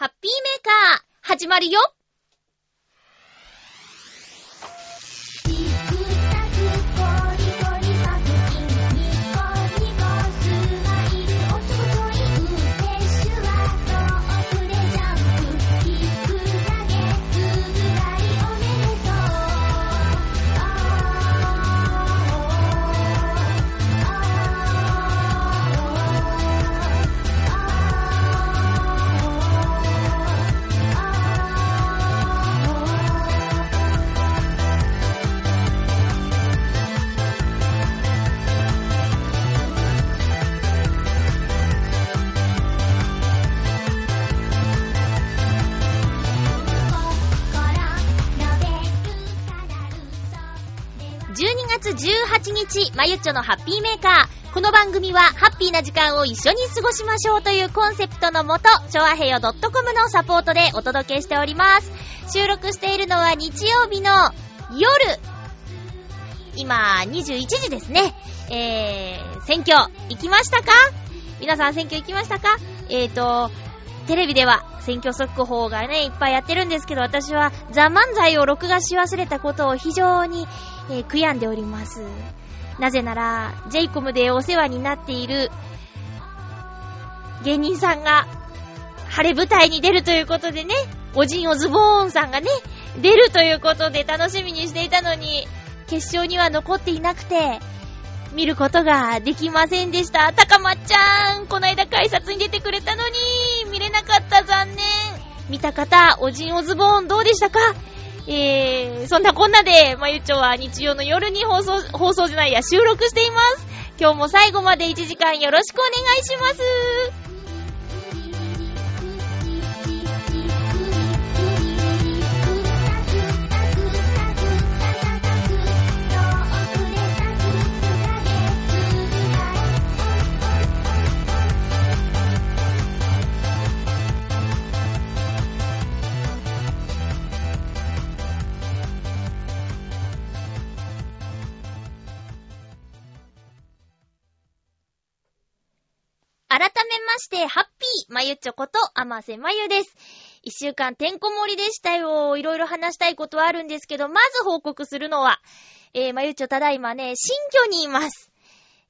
ハッピーメーカー、始まるよ。日、まゆっちょのハッピーメーカー。この番組は、ハッピーな時間を一緒に過ごしましょうというコンセプトのもと、ちょあへよ .com のサポートでお届けしております。収録しているのは日曜日の夜。今、21時ですね。えー、選挙、行きましたか？皆さん選挙行きましたか？えーと、テレビでは選挙速報がね、いっぱいやってるんですけど、私はザ・漫才を録画し忘れたことを非常に、えー悔やんでおります。なぜなら、ジェイコムでお世話になっている芸人さんが晴れ舞台に出るということでね、おじんおズボーンさんがね、出るということで楽しみにしていたのに、決勝には残っていなくて、見ることができませんでした。たかまっちゃん、こないだ改札に出てくれたのに、見れなかった、残念。見た方、おじんおズボーンどうでしたか？えー、そんなこんなで、まゆちょは日曜の夜に放送、放送じゃないや、収録しています。今日も最後まで1時間よろしくお願いします。して、ハッピーまゆちょこと、あませまゆです。一週間てんこ盛りでしたよ。いろいろ話したいことはあるんですけど、まず報告するのは、えー、まゆちょただいまね、新居にいます。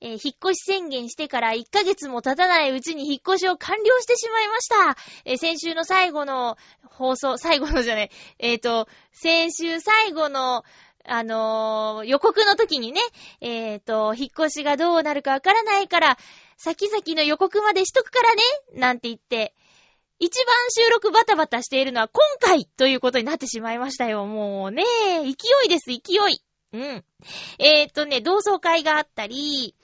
えー、引っ越し宣言してから1ヶ月も経たないうちに引っ越しを完了してしまいました。えー、先週の最後の放送、最後のじゃない、えっ、と、先週最後の、あのー予告の時にね、えっ、と、引っ越しがどうなるかわからないから、先々の予告までしとくからね、なんて言って、一番収録バタバタしているのは今回ということになってしまいましたよ。もうね、勢いです、勢い。うん。えー、っとね、同窓会があったり、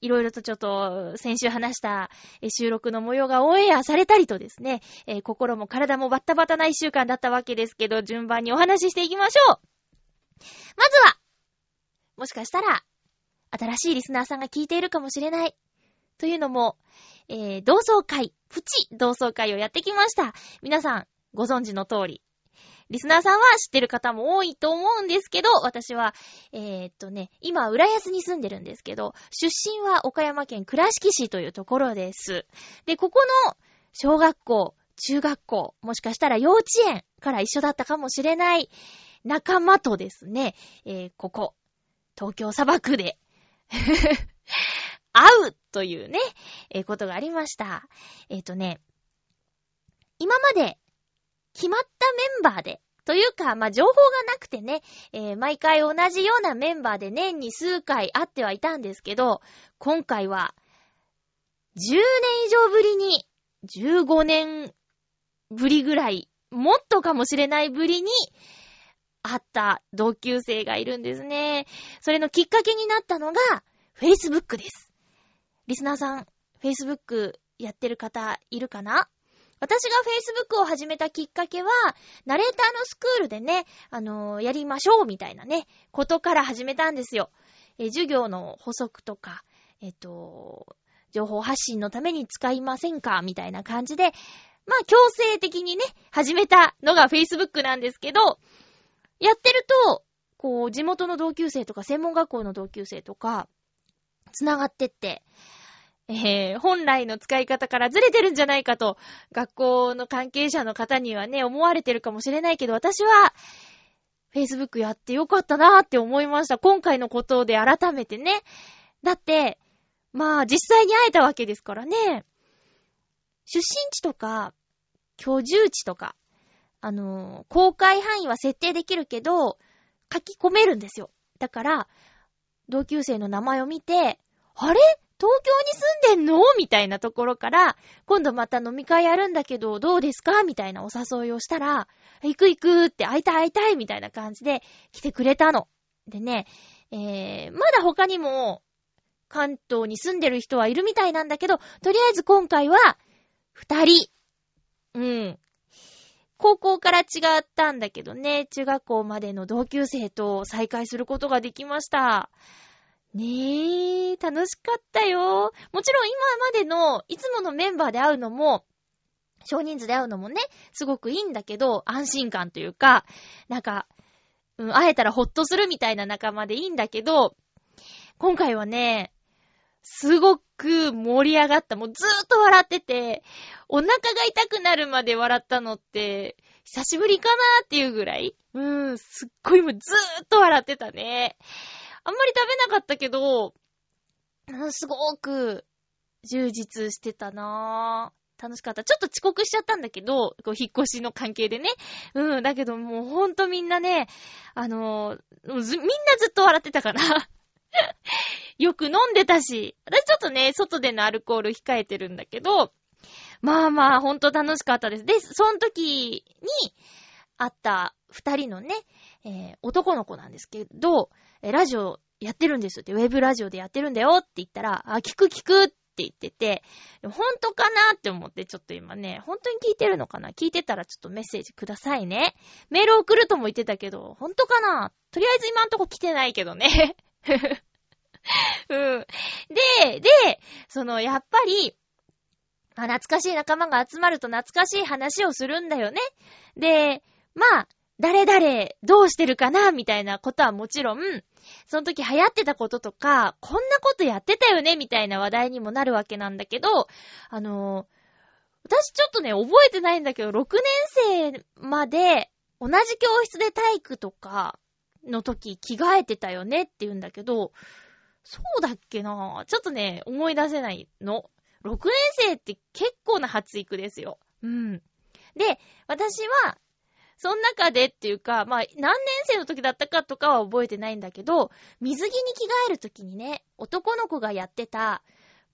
いろいろとちょっと先週話した収録の模様がオンエアされたりとですね、えー心も体もバッタバタな一週間だったわけですけど、順番にお話ししていきましょう。まずは、もしかしたら、新しいリスナーさんが聞いているかもしれない。というのも、えー、同窓会、プチ同窓会をやってきました。皆さん、ご存知の通り。リスナーさんは知ってる方も多いと思うんですけど、私は、えー、っとね、今、浦安に住んでるんですけど、出身は岡山県倉敷市というところです。で、ここの小学校、中学校、もしかしたら幼稚園から一緒だったかもしれない仲間とですね、えー、ここ、東京砂漠で、会うというね、えーことがありました。えっ、とね、今まで決まったメンバーで、というか、まあ、情報がなくてね、えー毎回同じようなメンバーで年に数回会ってはいたんですけど、今回は、10年以上ぶりに、15年ぶりぐらい、もっとかもしれないぶりに、会った同級生がいるんですね。それのきっかけになったのが、Facebook です。リスナーさん、Facebook やってる方いるかな？私が Facebook を始めたきっかけは、ナレーターのスクールでね、あのーやりましょうみたいなね、ことから始めたんですよ。え授業の補足とか、えっ、と、情報発信のために使いませんかみたいな感じで、まあ強制的にね、始めたのが Facebook なんですけど、やってると、こう、地元の同級生とか、専門学校の同級生とか、つながってって、えー、本来の使い方からずれてるんじゃないかと、学校の関係者の方にはね、思われてるかもしれないけど、私は、Facebook やってよかったなーって思いました。今回のことで改めてね。だって、まあ、実際に会えたわけですからね。出身地とか、居住地とか、あのー、公開範囲は設定できるけど、書き込めるんですよ。だから、同級生の名前を見て、あれ？東京に住んでんの？みたいなところから、今度また飲み会やるんだけど、どうですか？みたいなお誘いをしたら、行く行くって会いたい会いたいみたいな感じで来てくれたの。でね、えー、まだ他にも、関東に住んでる人はいるみたいなんだけど、とりあえず今回は、二人。うん。高校から違ったんだけどね、中学校までの同級生と再会することができました。ねえ、楽しかったよ。もちろん今までの、いつものメンバーで会うのも、少人数で会うのもね、すごくいいんだけど、安心感というか、なんか、うん、会えたらほっとするみたいな仲間でいいんだけど、今回はね、すごく盛り上がった。もうずーっと笑ってて、お腹が痛くなるまで笑ったのって、久しぶりかなーっていうぐらいうん、すっごいもうずーっと笑ってたね。あんまり食べなかったけど、すごく充実してたなぁ。楽しかった。ちょっと遅刻しちゃったんだけど、こう、引っ越しの関係でね。うん、だけどもうほんとみんなね、あのー、みんなずっと笑ってたから よく飲んでたし、私ちょっとね、外でのアルコール控えてるんだけど、まあまあ、ほんと楽しかったです。で、その時に会った二人のね、えー、男の子なんですけど、え、ラジオやってるんですって、ウェブラジオでやってるんだよって言ったら、あ、聞く聞くって言ってて、本当かなって思ってちょっと今ね、本当に聞いてるのかな？聞いてたらちょっとメッセージくださいね。メール送るとも言ってたけど、本当かな？とりあえず今んとこ来てないけどね。うん。で、で、その、やっぱり、まあ、懐かしい仲間が集まると懐かしい話をするんだよね。で、まあ、誰々どうしてるかな？みたいなことはもちろん、その時流行ってたこととか、こんなことやってたよねみたいな話題にもなるわけなんだけど、あのー、私ちょっとね、覚えてないんだけど、6年生まで同じ教室で体育とかの時着替えてたよねって言うんだけど、そうだっけな？ちょっとね、思い出せないの。6年生って結構な発育ですよ。うん。で、私は、その中でっていうか、まあ、何年生の時だったかとかは覚えてないんだけど、水着に着替える時にね、男の子がやってた、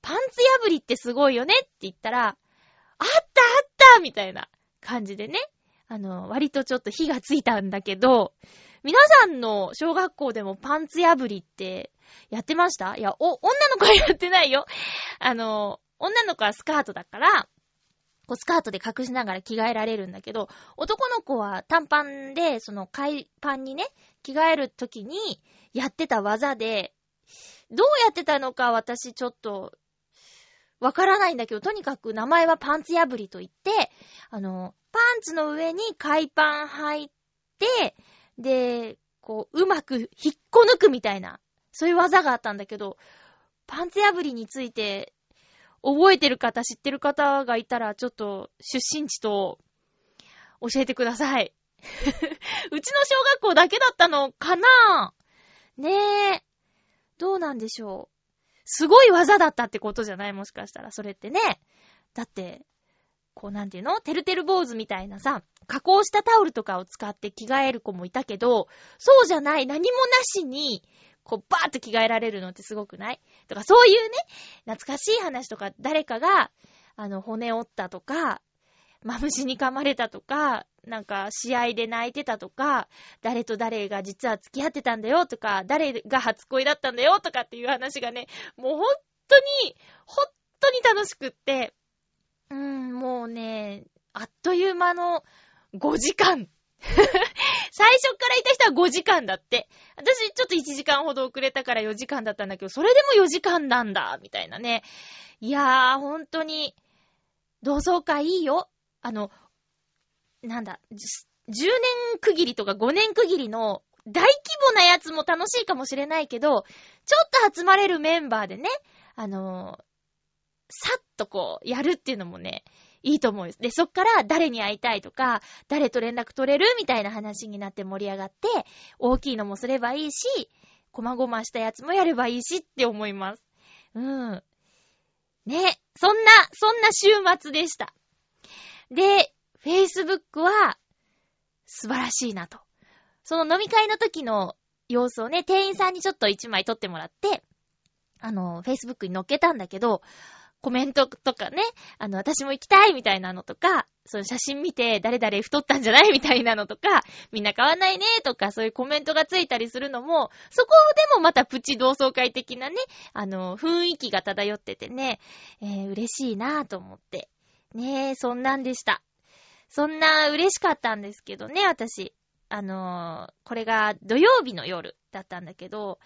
パンツ破りってすごいよねって言ったら、あったあったみたいな感じでね、あの、割とちょっと火がついたんだけど、皆さんの小学校でもパンツ破りってやってました？いや、お、女の子はやってないよ。あの、女の子はスカートだから、こうスカートで隠しながら着替えられるんだけど、男の子は短パンで、その海パンにね、着替えるときにやってた技で、どうやってたのか私ちょっと、わからないんだけど、とにかく名前はパンツ破りと言って、あの、パンツの上に海パン履いて、で、こう、うまく引っこ抜くみたいな、そういう技があったんだけど、パンツ破りについて覚えてる方、知ってる方がいたら、ちょっと出身地と教えてください。うちの小学校だけだったのかな？ねえ。どうなんでしょう。すごい技だったってことじゃない？もしかしたら、それってね。だって、こうなんていうの？てるてる坊主みたいなさ、加工したタオルとかを使って着替える子もいたけど、そうじゃない、何もなしに、こう、バーッと着替えられるのってすごくない？とか、そういうね、懐かしい話とか、誰かが、あの、骨折ったとか、マムシに噛まれたとか、なんか、試合で泣いてたとか、誰と誰が実は付き合ってたんだよとか、誰が初恋だったんだよとかっていう話がね、もう本当に、本当に楽しくって、うーん、もうね、あっという間の5時間 最初からいた人は5時間だって。私ちょっと1時間ほど遅れたから4時間だったんだけど、それでも4時間なんだ、みたいなね。いやー、ほんとに、同窓会いいよ。あの、なんだ、10年区切りとか5年区切りの大規模なやつも楽しいかもしれないけど、ちょっと集まれるメンバーでね、あのさっとこう、やるっていうのもね、いいと思うんです。で、そっから誰に会いたいとか、誰と連絡取れるみたいな話になって盛り上がって、大きいのもすればいいし、こまごましたやつもやればいいしって思います。うん。ね、そんな、そんな週末でした。で、Facebook は素晴らしいなと。その飲み会の時の様子をね、店員さんにちょっと一枚撮ってもらって、あの、Facebook に載っけたんだけど、コメントとかね、あの、私も行きたいみたいなのとか、その写真見て誰々太ったんじゃないみたいなのとか、みんな変わないねとか、そういうコメントがついたりするのも、そこでもまたプチ同窓会的なね、あの、雰囲気が漂っててね、えー、嬉しいなぁと思って。ねえ、そんなんでした。そんな嬉しかったんですけどね、私。あのー、これが土曜日の夜だったんだけど、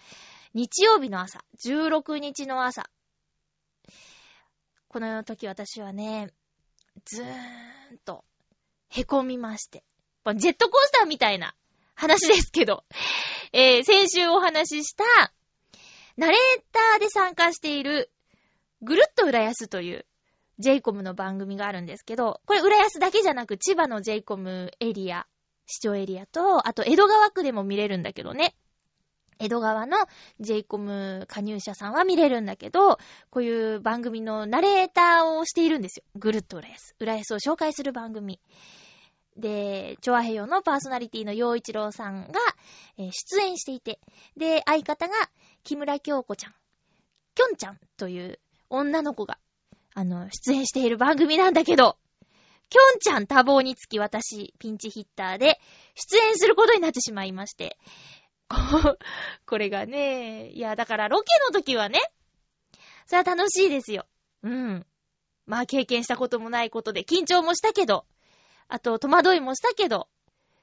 日曜日の朝、16日の朝、この時私はね、ずーんと、へこみまして。ジェットコースターみたいな話ですけど、えー、先週お話しした、ナレーターで参加している、ぐるっと浦安という、ジェイコムの番組があるんですけど、これ浦安だけじゃなく千葉のジェイコムエリア、市長エリアと、あと江戸川区でも見れるんだけどね。江戸川の j コム加入者さんは見れるんだけど、こういう番組のナレーターをしているんですよ。ぐるっと浦安。浦安を紹介する番組。で、チョアヘヨのパーソナリティの陽一郎さんが、えー、出演していて、で、相方が木村京子ちゃん、きょんちゃんという女の子が、あの、出演している番組なんだけど、きょんちゃん多忙につき私、ピンチヒッターで出演することになってしまいまして、これがね、いや、だからロケの時はね、それは楽しいですよ。うん。まあ経験したこともないことで、緊張もしたけど、あと戸惑いもしたけど、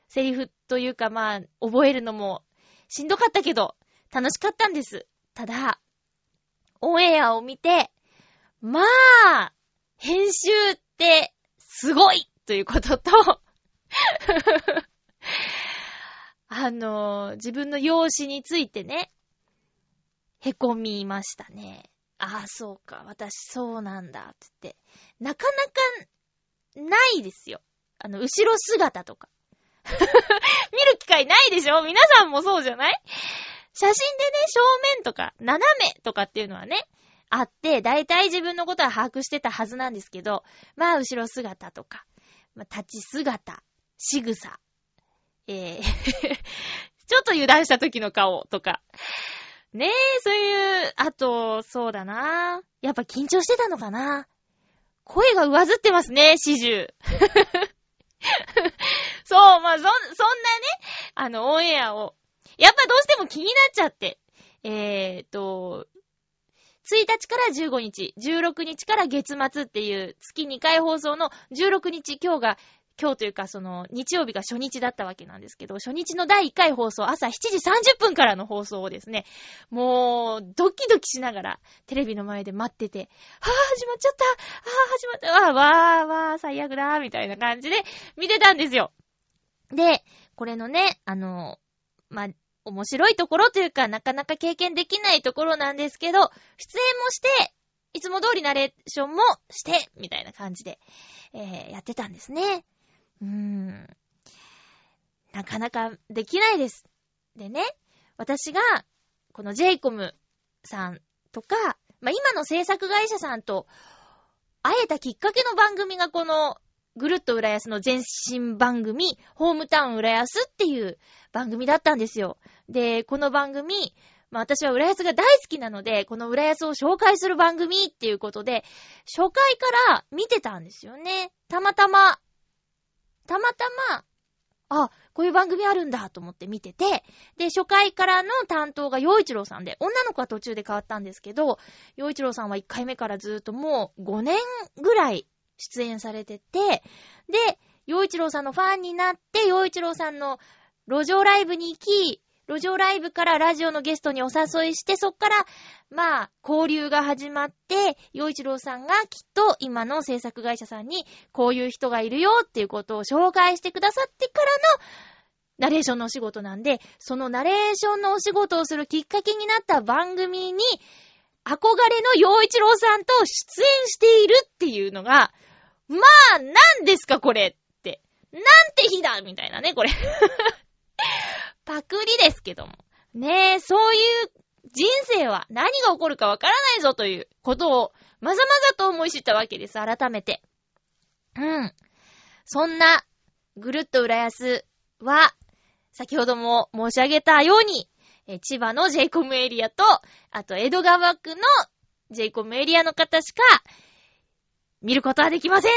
セリフというかまあ、覚えるのもしんどかったけど、楽しかったんです。ただ、オンエアを見て、まあ、編集ってすごいということとあのー、自分の容姿についてね、へこみましたね。ああ、そうか、私そうなんだ、つって。なかなか、ないですよ。あの、後ろ姿とか。見る機会ないでしょ？皆さんもそうじゃない？写真でね、正面とか、斜めとかっていうのはね、あって、だいたい自分のことは把握してたはずなんですけど、まあ、後ろ姿とか、まあ、立ち姿、仕草、えー ちょっと油断した時の顔とか。ねえ、そういう、あと、そうだな。やっぱ緊張してたのかな。声が上ずってますね、始終。そう、まあ、そ、そんなね、あの、オンエアを、やっぱどうしても気になっちゃって。えーと、1日から15日、16日から月末っていう月2回放送の16日、今日が今日というかその日曜日が初日だったわけなんですけど、初日の第1回放送、朝7時30分からの放送をですね、もうドキドキしながらテレビの前で待ってて、はぁ、始まっちゃったはぁ、始まったわー、わー、わー、最悪だー、みたいな感じで見てたんですよ。で、これのね、あの、まあ、面白いところというか、なかなか経験できないところなんですけど、出演もして、いつも通りナレーションもして、みたいな感じで、えー、やってたんですね。なかなかできないです。でね、私が、この j イコムさんとか、まあ、今の制作会社さんと会えたきっかけの番組がこの、ぐるっと浦安の前身番組、ホームタウン浦安っていう番組だったんですよ。で、この番組、まあ私は浦安が大好きなので、この浦安を紹介する番組っていうことで、初回から見てたんですよね。たまたまたまたま、あ、こういう番組あるんだと思って見てて、で、初回からの担当が洋一郎さんで、女の子は途中で変わったんですけど、洋一郎さんは1回目からずっともう5年ぐらい出演されてて、で、洋一郎さんのファンになって、洋一郎さんの路上ライブに行き、路上ライブからラジオのゲストにお誘いして、そっから、まあ、交流が始まって、洋一郎さんがきっと今の制作会社さんに、こういう人がいるよっていうことを紹介してくださってからの、ナレーションのお仕事なんで、そのナレーションのお仕事をするきっかけになった番組に憧れの洋一郎さんと出演しているっていうのが、まあ、何ですかこれって。なんて日だみたいなね、これパクリですけども。ねえ、そういう人生は何が起こるかわからないぞということを、まざまざと思い知ったわけです、改めて。うん。そんな、ぐるっと浦安は、先ほども申し上げたように、千葉の j イコムエリアと、あと江戸川区の j イコムエリアの方しか、見ることはできません。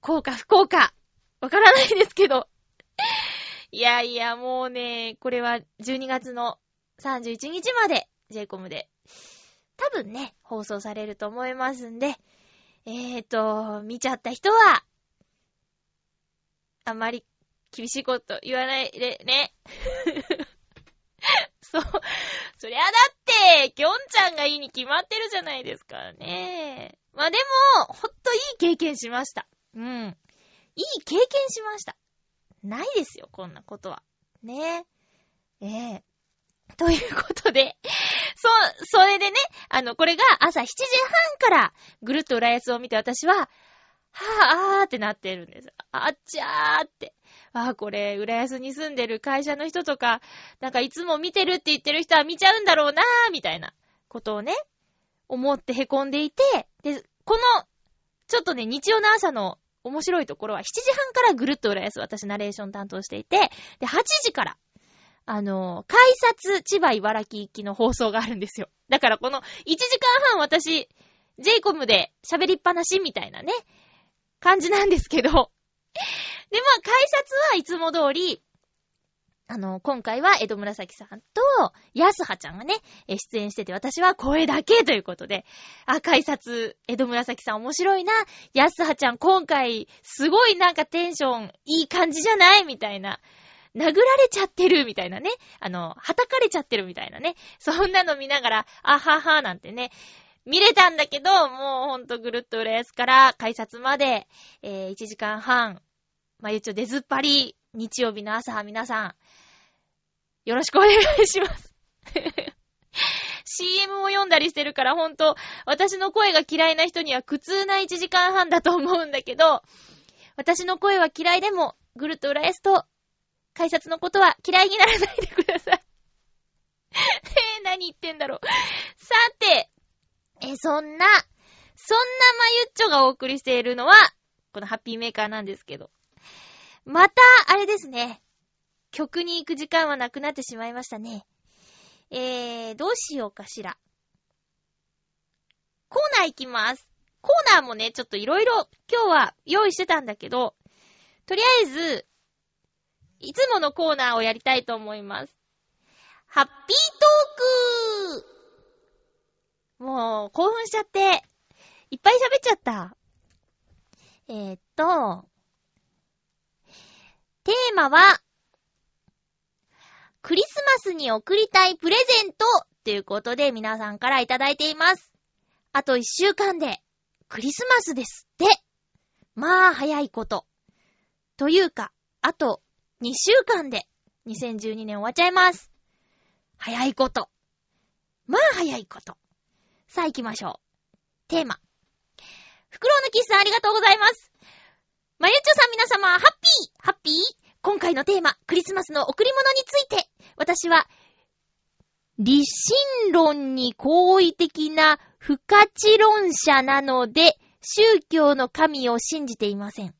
効果不効果、わからないですけど。いやいや、もうね、これは12月の31日まで j イコムで、多分ね、放送されると思いますんで、えーと、見ちゃった人は、あまり厳しいこと言わないでね。そう。そりゃだって、きょんちゃんがいいに決まってるじゃないですかね。まあでも、ほっといい経験しました。うん。いい経験しました。ないですよ、こんなことは。ねえ。ええということで、そ、それでね、あの、これが朝7時半からぐるっと浦安を見て私は、はぁ、あーってなってるんです。あっちゃーって。ああ、これ、浦安に住んでる会社の人とか、なんかいつも見てるって言ってる人は見ちゃうんだろうなー、みたいなことをね、思って凹んでいて、で、この、ちょっとね、日曜の朝の面白いところは、7時半からぐるっと浦安、私ナレーション担当していて、で、8時から、あの、改札千葉茨城行きの放送があるんですよ。だからこの1時間半私、ジェイコムで喋りっぱなしみたいなね、感じなんですけど、で、まあ、改札はいつも通り、あの、今回は江戸紫さんと、安葉ちゃんがね、出演してて、私は声だけということで、あ、改札、江戸紫さん面白いな、安葉ちゃん今回、すごいなんかテンションいい感じじゃないみたいな。殴られちゃってるみたいなね。あの、叩かれちゃってるみたいなね。そんなの見ながら、あははなんてね、見れたんだけど、もうほんとぐるっと浦安から改札まで、えー、1時間半、まあ、一応出ずっぱり、日曜日の朝、皆さん、よろしくお願いします。CM を読んだりしてるから、ほんと、私の声が嫌いな人には苦痛な1時間半だと思うんだけど、私の声は嫌いでも、ぐるっと浦安と、改札のことは嫌いにならないでください。えー、何言ってんだろう。さて、え、そんな、そんなまゆっちょがお送りしているのは、このハッピーメーカーなんですけど。また、あれですね。曲に行く時間はなくなってしまいましたね。えー、どうしようかしら。コーナー行きます。コーナーもね、ちょっといろいろ今日は用意してたんだけど、とりあえず、いつものコーナーをやりたいと思います。ハッピートークもう、興奮しちゃって、いっぱい喋っちゃった。えー、っと、テーマは、クリスマスに贈りたいプレゼントということで皆さんからいただいています。あと一週間でクリスマスですって。まあ、早いこと。というか、あと2週間で2012年終わっちゃいます。早いこと。まあ、早いこと。さあ行きましょう。テーマ。フクロウのキスさんありがとうございます。まゆちょさん皆様、ハッピーハッピー今回のテーマ、クリスマスの贈り物について、私は、立身論に好意的な不価値論者なので、宗教の神を信じていません。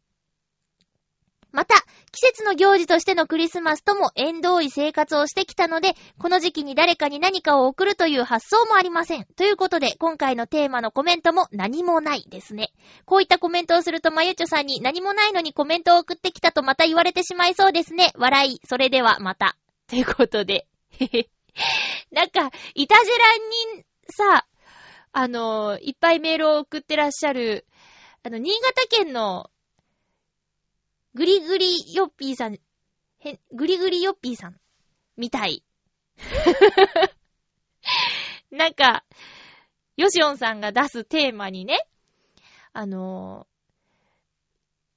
また、季節の行事としてのクリスマスとも縁遠い生活をしてきたので、この時期に誰かに何かを送るという発想もありません。ということで、今回のテーマのコメントも何もないですね。こういったコメントをすると、まゆちょさんに何もないのにコメントを送ってきたとまた言われてしまいそうですね。笑い。それではまた。ということで。へへ。なんか、いたじらにさ、あの、いっぱいメールを送ってらっしゃる、あの、新潟県のグリグリヨッピーさん、へ、グリグリヨッピーさん、みたい。なんか、ヨシオンさんが出すテーマにね、あの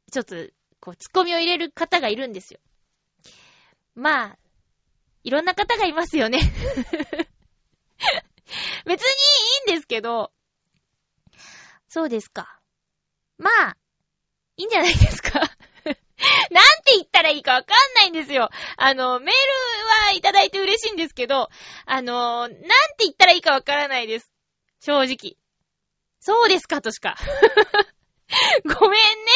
ー、ちょっと、こう、ツッコミを入れる方がいるんですよ。まあ、いろんな方がいますよね。別にいいんですけど、そうですか。まあ、いいんじゃないですか。なんて言ったらいいかわかんないんですよ。あの、メールはいただいて嬉しいんですけど、あの、なんて言ったらいいかわからないです。正直。そうですかとしか。ごめんね。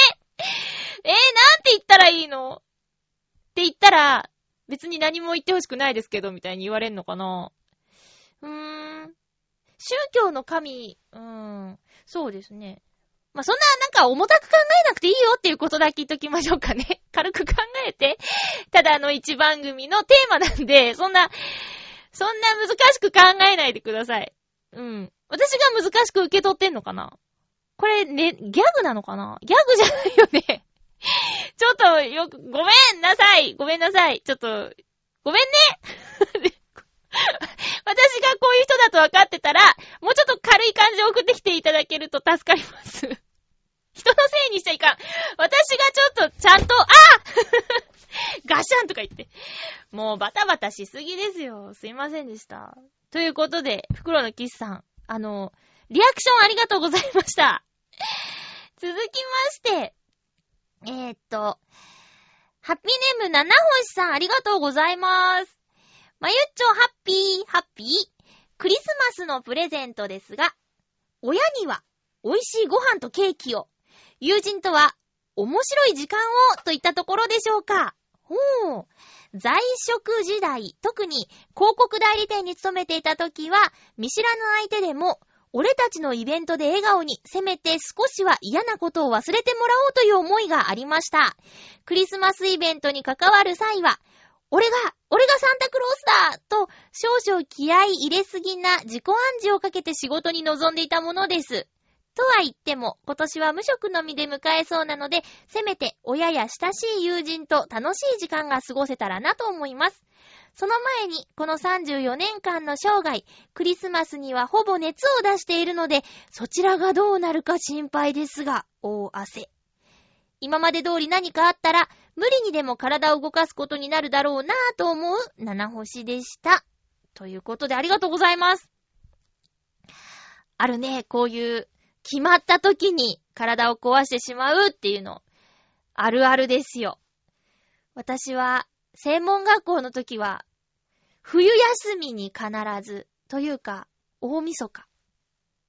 えー、なんて言ったらいいの？って言ったら、別に何も言ってほしくないですけど、みたいに言われんのかなうーん。宗教の神、うーん。そうですね。まあ、そんな、なんか重たく考えなくていいよっていうことだけ言っときましょうかね。軽く考えて。ただあの一番組のテーマなんで、そんな、そんな難しく考えないでください。うん。私が難しく受け取ってんのかな？これね、ギャグなのかな？ギャグじゃないよね。ちょっと、よく、ごめんなさい。ごめんなさい。ちょっと、ごめんね。私が人だと分かってたら、もうちょっと軽い感じで送ってきていただけると助かります。人のせいにしちゃいかん。私がちょっとちゃんと、あ ガシャンとか言って。もうバタバタしすぎですよ。すいませんでした。ということで、袋のキスさん、あの、リアクションありがとうございました。続きまして、えー、っと、ハッピーネーム七星さんありがとうございます。まゆっちょハッピー、ハッピー。クリスマスのプレゼントですが、親には美味しいご飯とケーキを、友人とは面白い時間をといったところでしょうか。ほう。在職時代、特に広告代理店に勤めていた時は、見知らぬ相手でも、俺たちのイベントで笑顔に、せめて少しは嫌なことを忘れてもらおうという思いがありました。クリスマスイベントに関わる際は、俺が、俺がサンタクロースだと、少々気合い入れすぎな自己暗示をかけて仕事に臨んでいたものです。とは言っても、今年は無職のみで迎えそうなので、せめて親や親しい友人と楽しい時間が過ごせたらなと思います。その前に、この34年間の生涯、クリスマスにはほぼ熱を出しているので、そちらがどうなるか心配ですが、大汗。今まで通り何かあったら、無理にでも体を動かすことになるだろうなぁと思う七星でした。ということでありがとうございます。あるね、こういう決まった時に体を壊してしまうっていうの。あるあるですよ。私は、専門学校の時は、冬休みに必ず、というか、大晦日。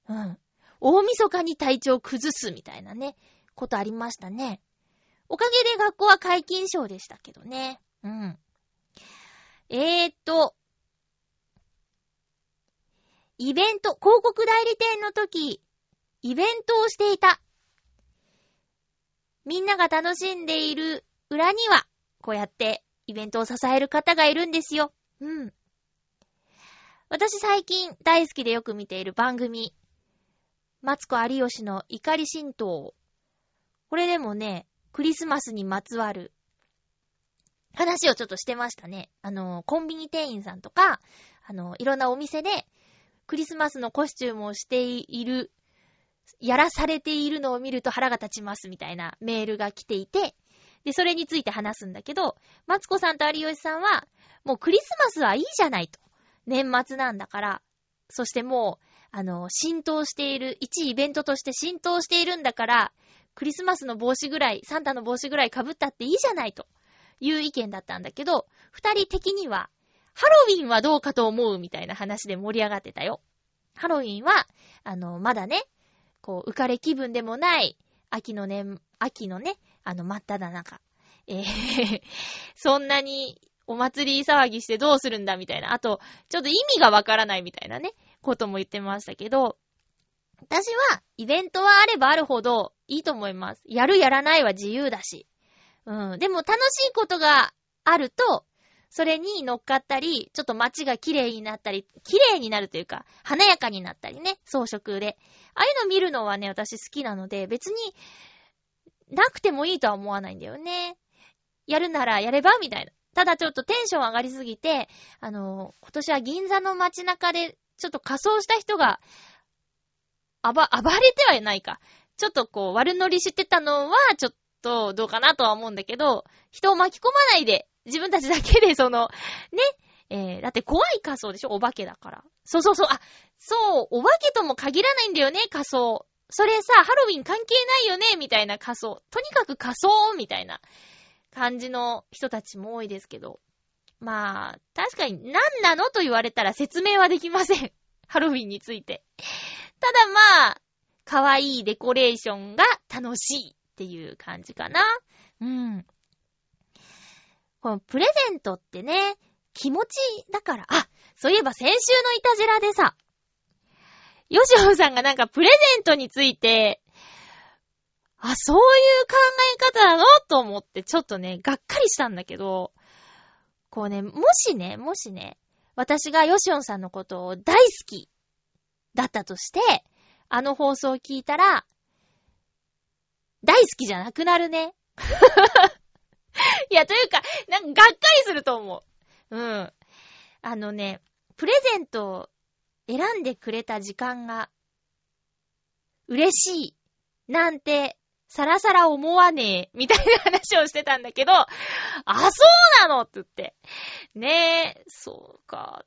うん。大晦日に体調崩すみたいなね、ことありましたね。おかげで学校は解禁賞でしたけどね。うん。えーと、イベント、広告代理店の時、イベントをしていた。みんなが楽しんでいる裏には、こうやってイベントを支える方がいるんですよ。うん。私最近大好きでよく見ている番組、マツコ有吉の怒り神道。これでもね、クリスマスにまつわる話をちょっとしてましたね。あの、コンビニ店員さんとか、あの、いろんなお店でクリスマスのコスチュームをしている、やらされているのを見ると腹が立ちますみたいなメールが来ていて、で、それについて話すんだけど、マツコさんと有吉さんは、もうクリスマスはいいじゃないと。年末なんだから。そしてもう、あの、浸透している、一イベントとして浸透しているんだから、クリスマスの帽子ぐらい、サンタの帽子ぐらい被ったっていいじゃないという意見だったんだけど、二人的には、ハロウィンはどうかと思うみたいな話で盛り上がってたよ。ハロウィンは、あの、まだね、こう、浮かれ気分でもない、秋のね、秋のね、あの、真っ只中。えー そんなにお祭り騒ぎしてどうするんだみたいな。あと、ちょっと意味がわからないみたいなね、ことも言ってましたけど、私は、イベントはあればあるほどいいと思います。やるやらないは自由だし。うん。でも楽しいことがあると、それに乗っかったり、ちょっと街が綺麗になったり、綺麗になるというか、華やかになったりね、装飾で。ああいうの見るのはね、私好きなので、別に、なくてもいいとは思わないんだよね。やるならやればみたいな。ただちょっとテンション上がりすぎて、あの、今年は銀座の街中で、ちょっと仮装した人が暴、暴れてはいないか。ちょっとこう、悪乗りしてたのは、ちょっとどうかなとは思うんだけど、人を巻き込まないで、自分たちだけでその、ね、えー、だって怖い仮装でしょ？お化けだから。そうそうそう、あ、そう、お化けとも限らないんだよね、仮装。それさ、ハロウィン関係ないよね？みたいな仮装。とにかく仮装みたいな感じの人たちも多いですけど。まあ、確かに何なの？と言われたら説明はできません。ハロウィンについて。ただまあ、可愛いデコレーションが楽しいっていう感じかな。うん。このプレゼントってね、気持ちだから。あ、そういえば先週のイタジェラでさ、ヨシオさんがなんかプレゼントについて、あ、そういう考え方なのと思ってちょっとね、がっかりしたんだけど、こうね、もしね、もしね、私がヨシオンさんのことを大好きだったとして、あの放送を聞いたら、大好きじゃなくなるね。いや、というか、なんかがっかりすると思う。うん。あのね、プレゼントを選んでくれた時間が、嬉しい、なんて、さらさら思わねえ、みたいな話をしてたんだけど、あ、そうなのって言って。ねえ、そうか。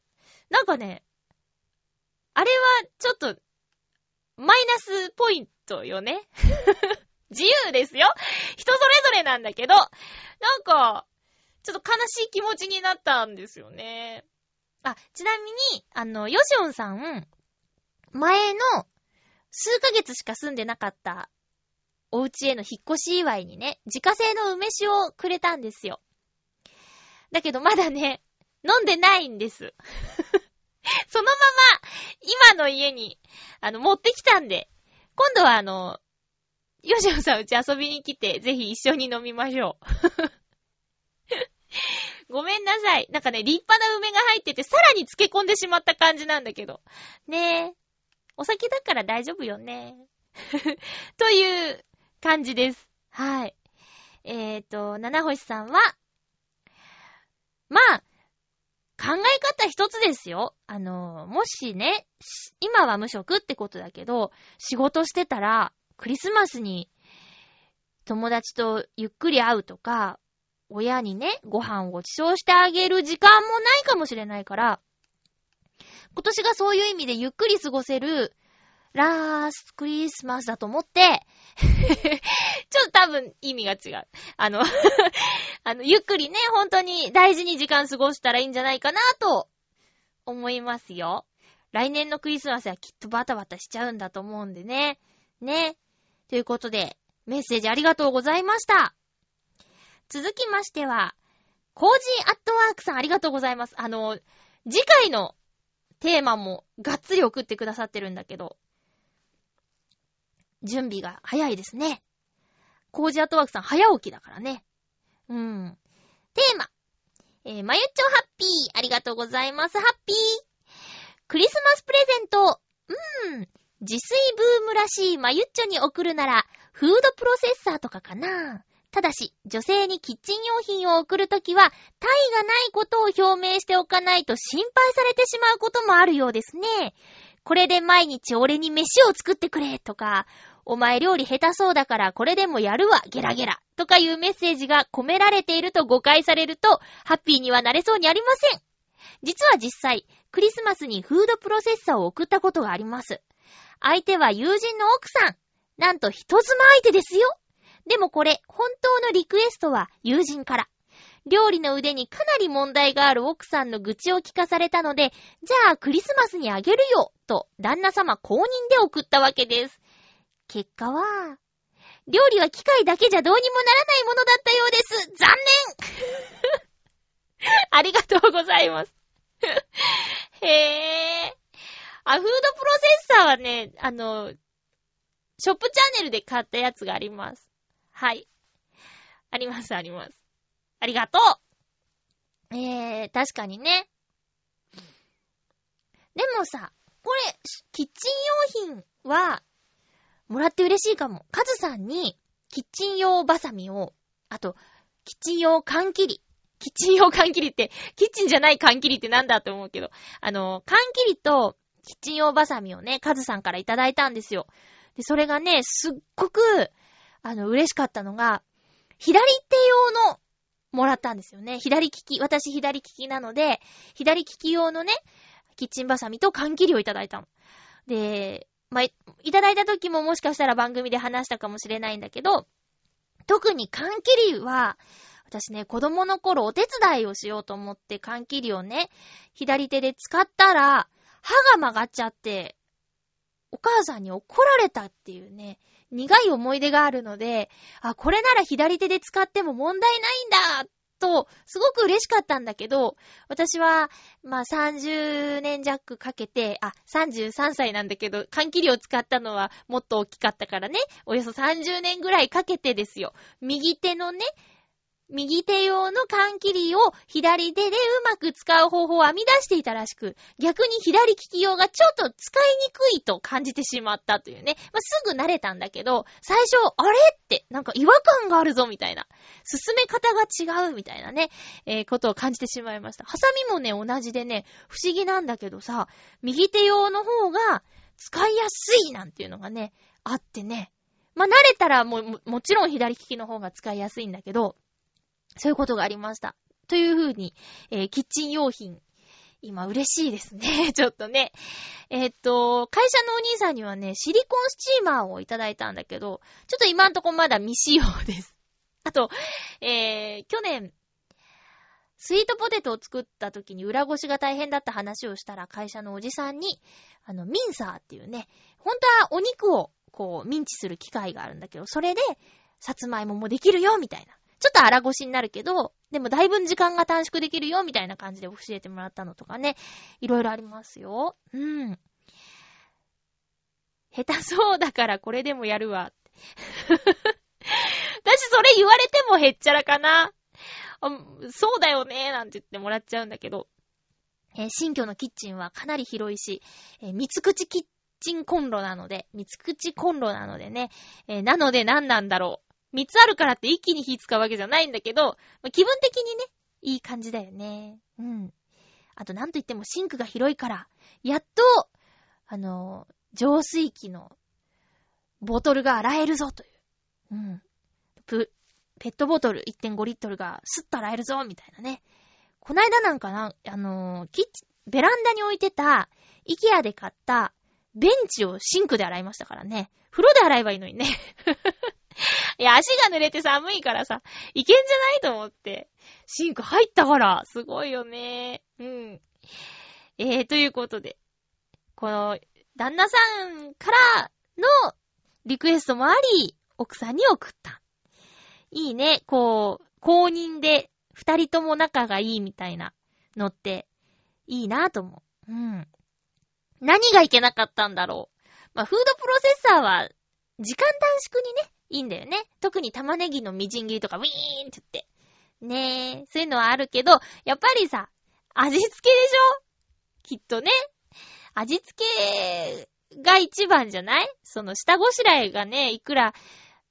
なんかね、あれはちょっと、マイナスポイントよね。自由ですよ。人それぞれなんだけど、なんか、ちょっと悲しい気持ちになったんですよね。あ、ちなみに、あの、ヨシオンさん、前の数ヶ月しか住んでなかったお家への引っ越し祝いにね、自家製の梅酒をくれたんですよ。だけどまだね、飲んでないんです。そのまま、今の家に、あの、持ってきたんで、今度はあの、ヨシオさんうち遊びに来て、ぜひ一緒に飲みましょう。ごめんなさい。なんかね、立派な梅が入ってて、さらに漬け込んでしまった感じなんだけど。ねえ。お酒だから大丈夫よね。という感じです。はい。えっ、ー、と、七星さんは、まあ、考え方一つですよ。あの、もしね、今は無職ってことだけど、仕事してたら、クリスマスに友達とゆっくり会うとか、親にね、ご飯をご馳走してあげる時間もないかもしれないから、今年がそういう意味でゆっくり過ごせるラースクリスマスだと思って、ちょっと多分意味が違う。あの あの、ゆっくりね、本当に大事に時間過ごしたらいいんじゃないかなと思いますよ。来年のクリスマスはきっとバタバタしちゃうんだと思うんでね。ね。ということで、メッセージありがとうございました。続きましては、コージーアットワークさんありがとうございます。あの、次回のテーマもがっつり送ってくださってるんだけど、準備が早いですね。コージアットワークさん早起きだからね。うん。テーマ。えー、まゆっちょハッピー。ありがとうございます。ハッピー。クリスマスプレゼント。うーん。自炊ブームらしいまゆっちょに送るなら、フードプロセッサーとかかな。ただし、女性にキッチン用品を送るときは、体がないことを表明しておかないと心配されてしまうこともあるようですね。これで毎日俺に飯を作ってくれとか、お前料理下手そうだからこれでもやるわ、ゲラゲラとかいうメッセージが込められていると誤解されると、ハッピーにはなれそうにありません。実は実際、クリスマスにフードプロセッサーを送ったことがあります。相手は友人の奥さん。なんと人妻相手ですよ。でもこれ、本当のリクエストは友人から。料理の腕にかなり問題がある奥さんの愚痴を聞かされたので、じゃあクリスマスにあげるよと旦那様公認で送ったわけです。結果は、料理は機械だけじゃどうにもならないものだったようです。残念 ありがとうございます へぇー。あ、フードプロセッサーはね、あの、ショップチャンネルで買ったやつがあります。はい。あります、あります。ありがとうえー、確かにね。でもさ、これ、キッチン用品は、もらって嬉しいかも。カズさんに、キッチン用バサミを、あと、キッチン用缶切り。キッチン用缶切りって、キッチンじゃない缶切りってなんだって思うけど、あの、缶切りと、キッチン用バサミをね、カズさんからいただいたんですよ。で、それがね、すっごく、あの、嬉しかったのが、左手用のもらったんですよね。左利き、私左利きなので、左利き用のね、キッチンバサミと缶切りをいただいたの。で、まあ、いただいた時ももしかしたら番組で話したかもしれないんだけど、特に缶切りは、私ね、子供の頃お手伝いをしようと思って缶切りをね、左手で使ったら、歯が曲がっちゃって、お母さんに怒られたっていうね、苦い思い出があるので、あ、これなら左手で使っても問題ないんだと、すごく嬉しかったんだけど、私は、まあ、30年弱かけて、あ、33歳なんだけど、缶切りを使ったのはもっと大きかったからね、およそ30年ぐらいかけてですよ。右手のね、右手用の缶切りを左手でうまく使う方法を編み出していたらしく、逆に左利き用がちょっと使いにくいと感じてしまったというね。まあ、すぐ慣れたんだけど、最初、あれ？って、なんか違和感があるぞみたいな。進め方が違うみたいなね、えー、ことを感じてしまいました。ハサミもね、同じでね、不思議なんだけどさ、右手用の方が使いやすいなんていうのがね、あってね。まあ、慣れたらも、もちろん左利きの方が使いやすいんだけど、そういうことがありました。というふうに、えー、キッチン用品。今嬉しいですね。ちょっとね。えー、っと、会社のお兄さんにはね、シリコンスチーマーをいただいたんだけど、ちょっと今んとこまだ未使用です。あと、えー、去年、スイートポテトを作った時に裏ごしが大変だった話をしたら会社のおじさんに、あの、ミンサーっていうね、本当はお肉をこう、ミンチする機械があるんだけど、それで、さつまいももできるよ、みたいな。ちょっと荒腰になるけど、でもだいぶ時間が短縮できるよ、みたいな感じで教えてもらったのとかね、いろいろありますよ。うん。下手そうだからこれでもやるわ。私それ言われてもへっちゃらかな。そうだよね、なんて言ってもらっちゃうんだけど。えー、新居のキッチンはかなり広いし、えー、三口キッチンコンロなので、三口コンロなのでね、えー、なので何なんだろう。三つあるからって一気に火使うわけじゃないんだけど、まあ、気分的にね、いい感じだよね。うん。あとなんといってもシンクが広いから、やっと、あの、浄水器のボトルが洗えるぞという。うん。プ、ペットボトル1.5リットルがスッと洗えるぞみたいなね。こないだなんかな、あのキッチ、ベランダに置いてた、イケアで買ったベンチをシンクで洗いましたからね。風呂で洗えばいいのにね。いや、足が濡れて寒いからさ、いけんじゃないと思って。シンク入ったから、すごいよね。うん。えー、ということで、この、旦那さんからのリクエストもあり、奥さんに送った。いいね、こう、公認で二人とも仲がいいみたいなのって、いいなぁと思う。うん。何がいけなかったんだろう。まあ、フードプロセッサーは、時間短縮にね、いいんだよね。特に玉ねぎのみじん切りとかウィーンって言って。ねえ、そういうのはあるけど、やっぱりさ、味付けでしょ？きっとね。味付けが一番じゃない？その下ごしらえがね、いくら、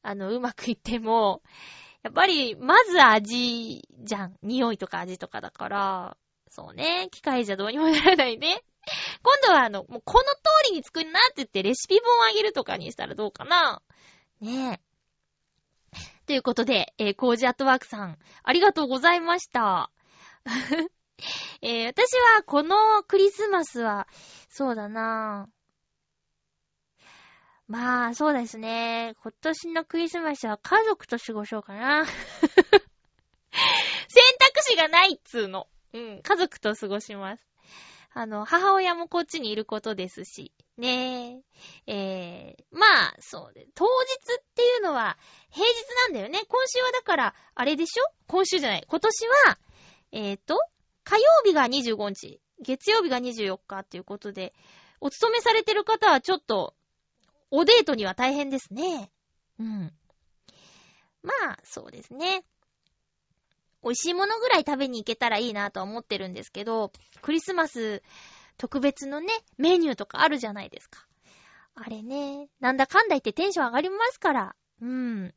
あの、うまくいっても、やっぱり、まず味じゃん。匂いとか味とかだから、そうね、機械じゃどうにもならないね。今度はあの、もうこの通りに作るなって言ってレシピ本をあげるとかにしたらどうかなねえ。ということで、えー、コージアットワークさん、ありがとうございました。えー、私はこのクリスマスは、そうだなまあ、そうですね。今年のクリスマスは家族と過ごしようかな。選択肢がないっつーの。うん、家族と過ごします。あの、母親もこっちにいることですし、ねえ。えー、まあ、そうで、当日っいうのは平日なんだよね。今週はだから、あれでしょ？今週じゃない。今年は、えっ、ー、と、火曜日が25日、月曜日が24日っていうことで、お勤めされてる方はちょっと、おデートには大変ですね。うん。まあ、そうですね。美味しいものぐらい食べに行けたらいいなとは思ってるんですけど、クリスマス特別のね、メニューとかあるじゃないですか。あれね、なんだかんだ言ってテンション上がりますから。うん。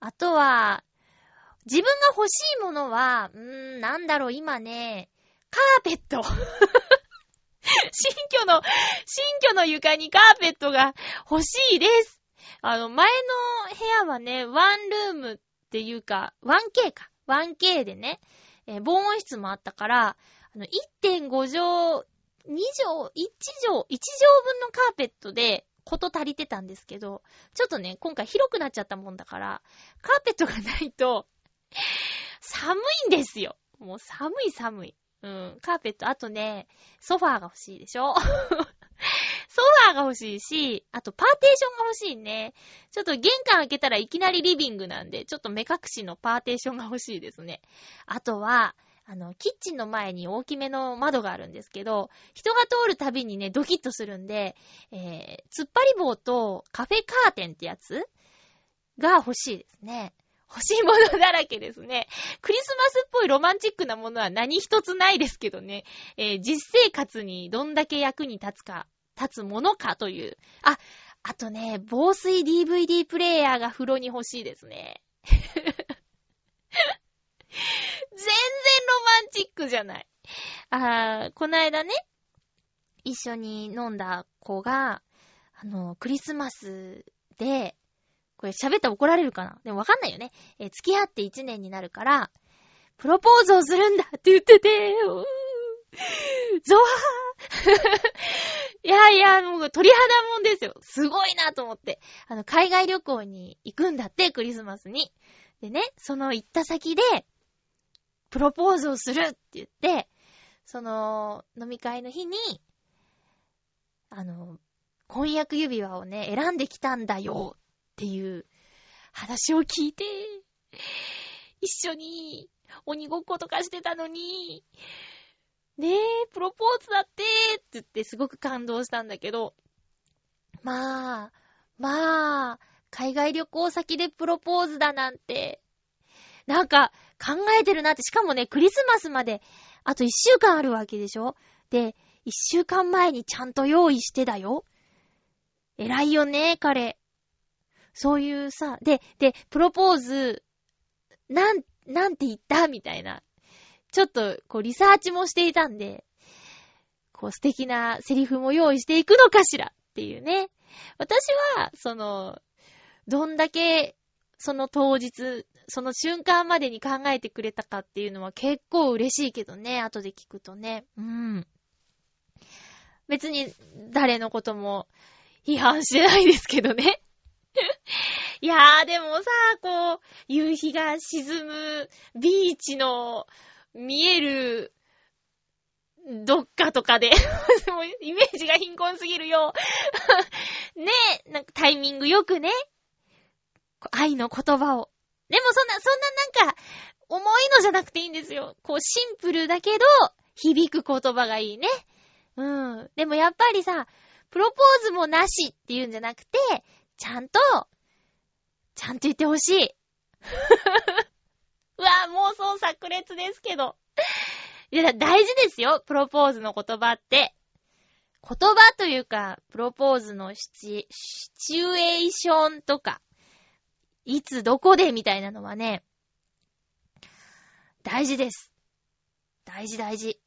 あとは、自分が欲しいものは、うーん、なんだろう、今ね、カーペット。新居の、新居の床にカーペットが欲しいです。あの、前の部屋はね、ワンルームっていうか、1K か。1K でね、えー、防音室もあったから、あの、1.5畳、2畳、1畳、1畳分のカーペットで、こと足りてたんですけど、ちょっとね、今回広くなっちゃったもんだから、カーペットがないと、寒いんですよ。もう寒い寒い。うん。カーペット、あとね、ソファーが欲しいでしょ？ソファーが欲しいし、あとパーテーションが欲しいね。ちょっと玄関開けたらいきなりリビングなんで、ちょっと目隠しのパーテーションが欲しいですね。あとは、あの、キッチンの前に大きめの窓があるんですけど、人が通るたびにね、ドキッとするんで、えー、突っ張り棒とカフェカーテンってやつが欲しいですね。欲しいものだらけですね。クリスマスっぽいロマンチックなものは何一つないですけどね。えー、実生活にどんだけ役に立つか、立つものかという。あ、あとね、防水 DVD プレイヤーが風呂に欲しいですね。全然ロマンチックじゃない。あー、こないだね、一緒に飲んだ子が、あの、クリスマスで、これ喋ったら怒られるかな？でもわかんないよね。え、付き合って1年になるから、プロポーズをするんだって言ってて、うーゾワー いやいや、もう鳥肌もんですよ。すごいなと思って。あの、海外旅行に行くんだって、クリスマスに。でね、その行った先で、プロポーズをするって言って、その、飲み会の日に、あの、婚約指輪をね、選んできたんだよっていう話を聞いて、一緒に鬼ごっことかしてたのに、ねえ、プロポーズだってって言ってすごく感動したんだけど、まあ、まあ、海外旅行先でプロポーズだなんて、なんか考えてるなって、しかもね、クリスマスまであと一週間あるわけでしょ？で、一週間前にちゃんと用意してだよ？偉いよね、彼。そういうさ、で、で、プロポーズ、なん、なんて言った？みたいな。ちょっと、こう、リサーチもしていたんで、こう、素敵なセリフも用意していくのかしらっていうね。私は、その、どんだけ、その当日、その瞬間までに考えてくれたかっていうのは結構嬉しいけどね、後で聞くとね。うん。別に誰のことも批判してないですけどね。いやー、でもさ、こう、夕日が沈むビーチの見えるどっかとかで もイメージが貧困すぎるよ ね、なんかタイミングよくね、愛の言葉を。でもそんな、そんななんか、重いのじゃなくていいんですよ。こう、シンプルだけど、響く言葉がいいね。うん。でもやっぱりさ、プロポーズもなしっていうんじゃなくて、ちゃんと、ちゃんと言ってほしい。うわ妄想炸裂ですけど。いや、大事ですよ、プロポーズの言葉って。言葉というか、プロポーズのシチ、シチュエーションとか、いつどこでみたいなのはね、大事です。大事大事。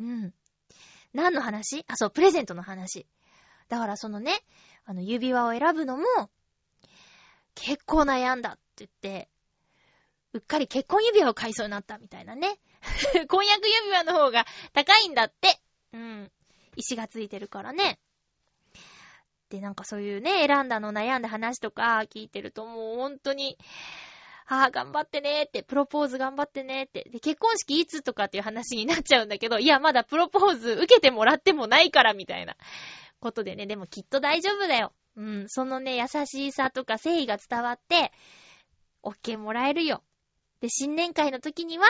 うん。何の話？あ、そう、プレゼントの話。だからそのね、あの、指輪を選ぶのも、結構悩んだって言って、うっかり結婚指輪を買いそうになったみたいなね。婚約指輪の方が高いんだって。うん。石がついてるからね。で、なんかそういうね、選んだの悩んだ話とか聞いてるともう本当に、ああ、頑張ってねって、プロポーズ頑張ってねって。で、結婚式いつとかっていう話になっちゃうんだけど、いや、まだプロポーズ受けてもらってもないからみたいなことでね、でもきっと大丈夫だよ。うん、そのね、優しさとか誠意が伝わって、OK もらえるよ。で、新年会の時には、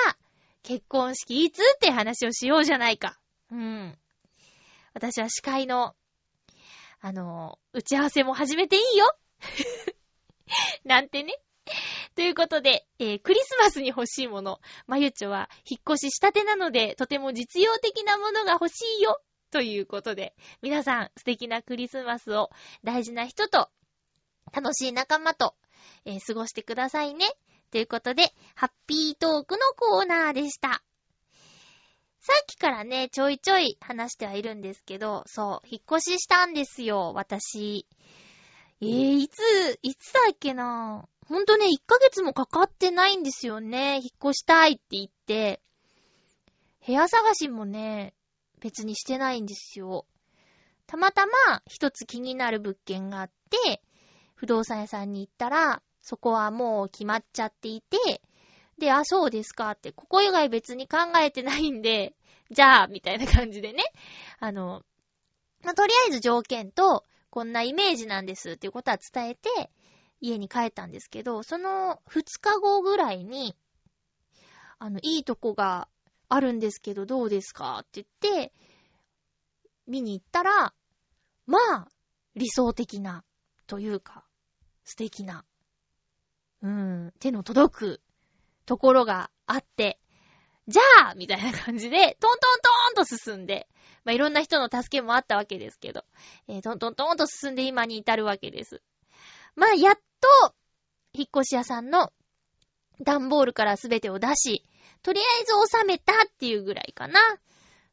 結婚式いつって話をしようじゃないか。うん。私は司会の、あの、打ち合わせも始めていいよ なんてね。ということで、えー、クリスマスに欲しいもの。まゆちょは引っ越ししたてなので、とても実用的なものが欲しいよ。ということで、皆さん素敵なクリスマスを大事な人と、楽しい仲間と、えー、過ごしてくださいね。ということで、ハッピートークのコーナーでした。さっきからね、ちょいちょい話してはいるんですけど、そう、引っ越ししたんですよ、私。えー、いつ、いつだっけな？ほんとね、1ヶ月もかかってないんですよね。引っ越したいって言って。部屋探しもね、別にしてないんですよ。たまたま一つ気になる物件があって、不動産屋さんに行ったら、そこはもう決まっちゃっていて、で、あ、そうですかって、ここ以外別に考えてないんで、じゃあ、みたいな感じでね。あの、まあ、とりあえず条件と、こんなイメージなんですっていうことは伝えて、家に帰ったんですけど、その2日後ぐらいに、あの、いいとこがあるんですけどどうですかって言って、見に行ったら、まあ、理想的な、というか、素敵な、うん、手の届くところがあって、じゃあみたいな感じで、トントントーンと進んで、まあ、いろんな人の助けもあったわけですけど、えー、トントントーンと進んで今に至るわけです。まあ、やっと、引っ越し屋さんの段ボールからすべてを出し、とりあえず収めたっていうぐらいかな。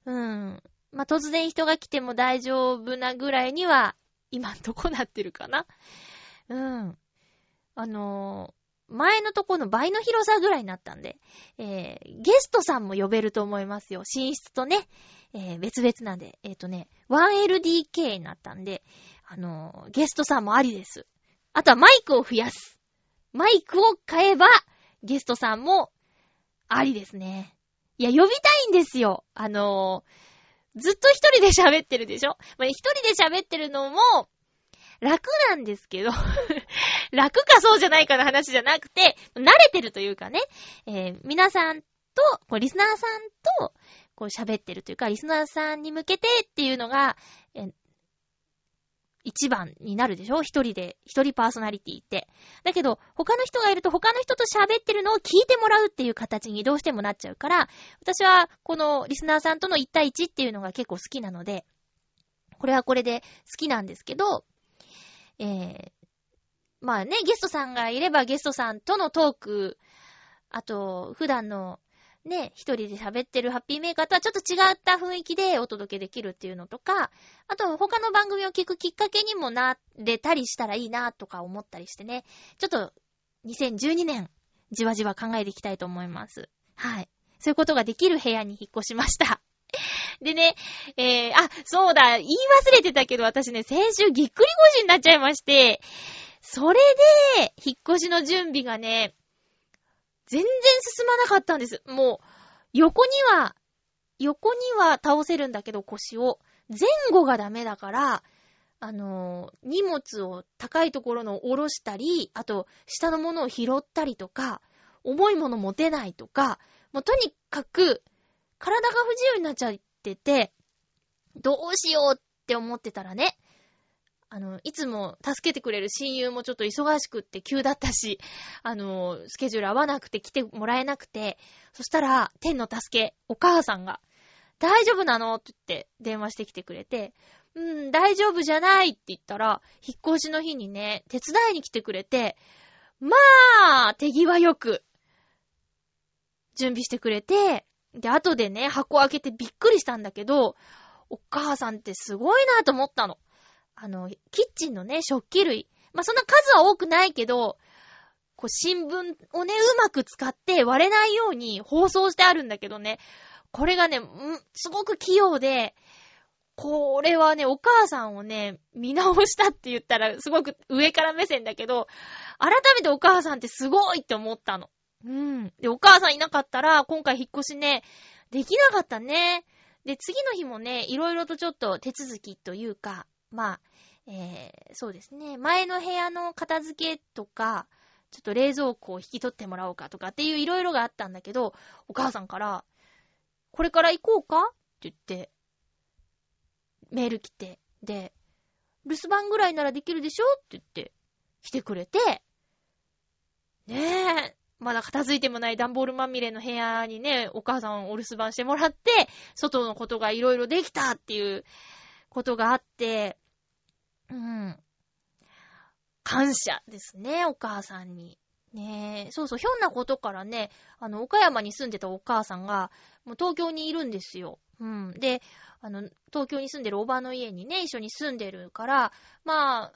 うん。まあ、突然人が来ても大丈夫なぐらいには、今んとこなってるかな。うん。あの前のとこの倍の広さぐらいになったんで、えー、ゲストさんも呼べると思いますよ。寝室とね、えー、別々なんで、えっ、ー、とね、1LDK になったんで、あのー、ゲストさんもありです。あとはマイクを増やす。マイクを変えば、ゲストさんもありですね。いや、呼びたいんですよ。あのー、ずっと一人で喋ってるでしょ？まあ、一人で喋ってるのも、楽なんですけど楽かそうじゃないかの話じゃなくて、慣れてるというかね、えー、皆さんと、こう、リスナーさんと、こう喋ってるというか、リスナーさんに向けてっていうのが、え一番になるでしょ？一人で、一人パーソナリティって。だけど、他の人がいると他の人と喋ってるのを聞いてもらうっていう形にどうしてもなっちゃうから、私はこのリスナーさんとの1対1っていうのが結構好きなので、これはこれで好きなんですけど、えー、まあね、ゲストさんがいればゲストさんとのトーク、あと、普段のね、一人で喋ってるハッピーメーカーとはちょっと違った雰囲気でお届けできるっていうのとか、あと他の番組を聞くきっかけにもなれたりしたらいいなとか思ったりしてね、ちょっと2012年じわじわ考えていきたいと思います。はい。そういうことができる部屋に引っ越しました。でね、えー、あ、そうだ、言い忘れてたけど、私ね、先週ぎっくり腰になっちゃいまして、それで、引っ越しの準備がね、全然進まなかったんです。もう、横には、横には倒せるんだけど腰を、前後がダメだから、あのー、荷物を高いところの下ろしたり、あと、下のものを拾ったりとか、重いもの持てないとか、もうとにかく、体が不自由になっちゃってて、どうしようって思ってたらね、あの、いつも助けてくれる親友もちょっと忙しくって急だったし、あの、スケジュール合わなくて来てもらえなくて、そしたら、天の助け、お母さんが、大丈夫なの？って言って電話してきてくれて、うん、大丈夫じゃないって言ったら、引っ越しの日にね、手伝いに来てくれて、まあ、手際よく、準備してくれて、で、後でね、箱開けてびっくりしたんだけど、お母さんってすごいなと思ったの。あの、キッチンのね、食器類。まあ、そんな数は多くないけど、こう、新聞をね、うまく使って割れないように包装してあるんだけどね、これがね、んすごく器用で、これはね、お母さんをね、見直したって言ったら、すごく上から目線だけど、改めてお母さんってすごいって思ったの。うん。で、お母さんいなかったら、今回引っ越しね、できなかったね。で、次の日もね、いろいろとちょっと手続きというか、まあ、えー、そうですね。前の部屋の片付けとか、ちょっと冷蔵庫を引き取ってもらおうかとかっていういろいろがあったんだけど、お母さんから、これから行こうか？って言って、メール来て、で、留守番ぐらいならできるでしょ？って言って、来てくれて、ねえ、まだ片付いてもない段ボールまみれの部屋にね、お母さんお留守番してもらって、外のことがいろいろできたっていうことがあって、うん。感謝ですね、お母さんに。ねえ、そうそう、ひょんなことからね、あの、岡山に住んでたお母さんが、もう東京にいるんですよ。うん。で、あの、東京に住んでるおばの家にね、一緒に住んでるから、まあ、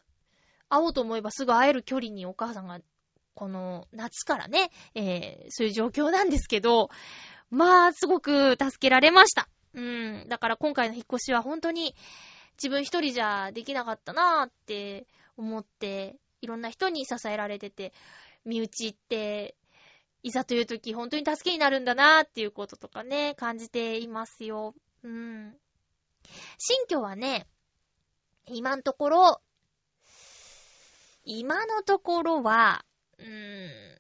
会おうと思えばすぐ会える距離にお母さんがこの夏からね、えー、そういう状況なんですけど、まあ、すごく助けられました。うん。だから今回の引っ越しは本当に自分一人じゃできなかったなって思って、いろんな人に支えられてて、身内って、いざという時本当に助けになるんだなっていうこととかね、感じていますよ。うん。新居はね、今のところ、今のところは、うーん、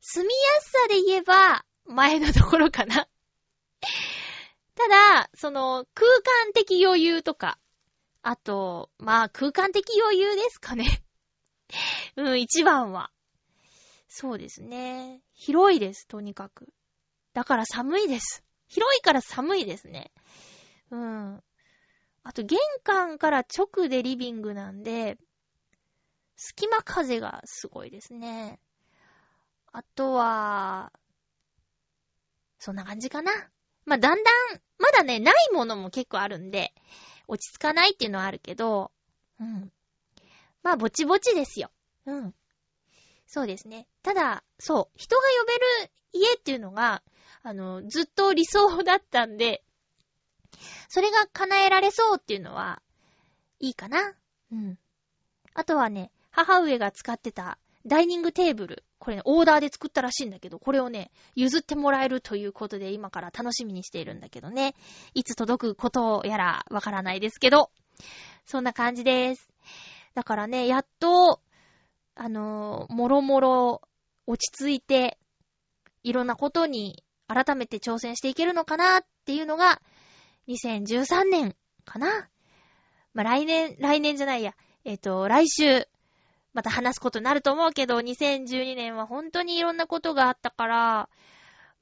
住みやすさで言えば、前のところかな。ただ、その、空間的余裕とか、あと、まあ、空間的余裕ですかね。うん、一番は。そうですね。広いです、とにかく。だから寒いです。広いから寒いですね。うん。あと、玄関から直でリビングなんで、隙間風がすごいですね。あとは、そんな感じかな。まあ、だんだん、まだね、ないものも結構あるんで、落ち着かないっていうのはあるけど、うん。まあ、ぼちぼちですよ。うん。そうですね。ただ、そう、人が呼べる家っていうのが、あの、ずっと理想だったんで、それが叶えられそうっていうのは、いいかな。うん。あとはね、母上が使ってたダイニングテーブル。これね、オーダーで作ったらしいんだけど、これをね、譲ってもらえるということで今から楽しみにしているんだけどね。いつ届くことやらわからないですけど、そんな感じです。だからね、やっと、あのー、もろもろ落ち着いて、いろんなことに改めて挑戦していけるのかなっていうのが、2013年かな。まあ、来年、来年じゃないや。えっ、ー、と、来週、また話すことになると思うけど、2012年は本当にいろんなことがあったから、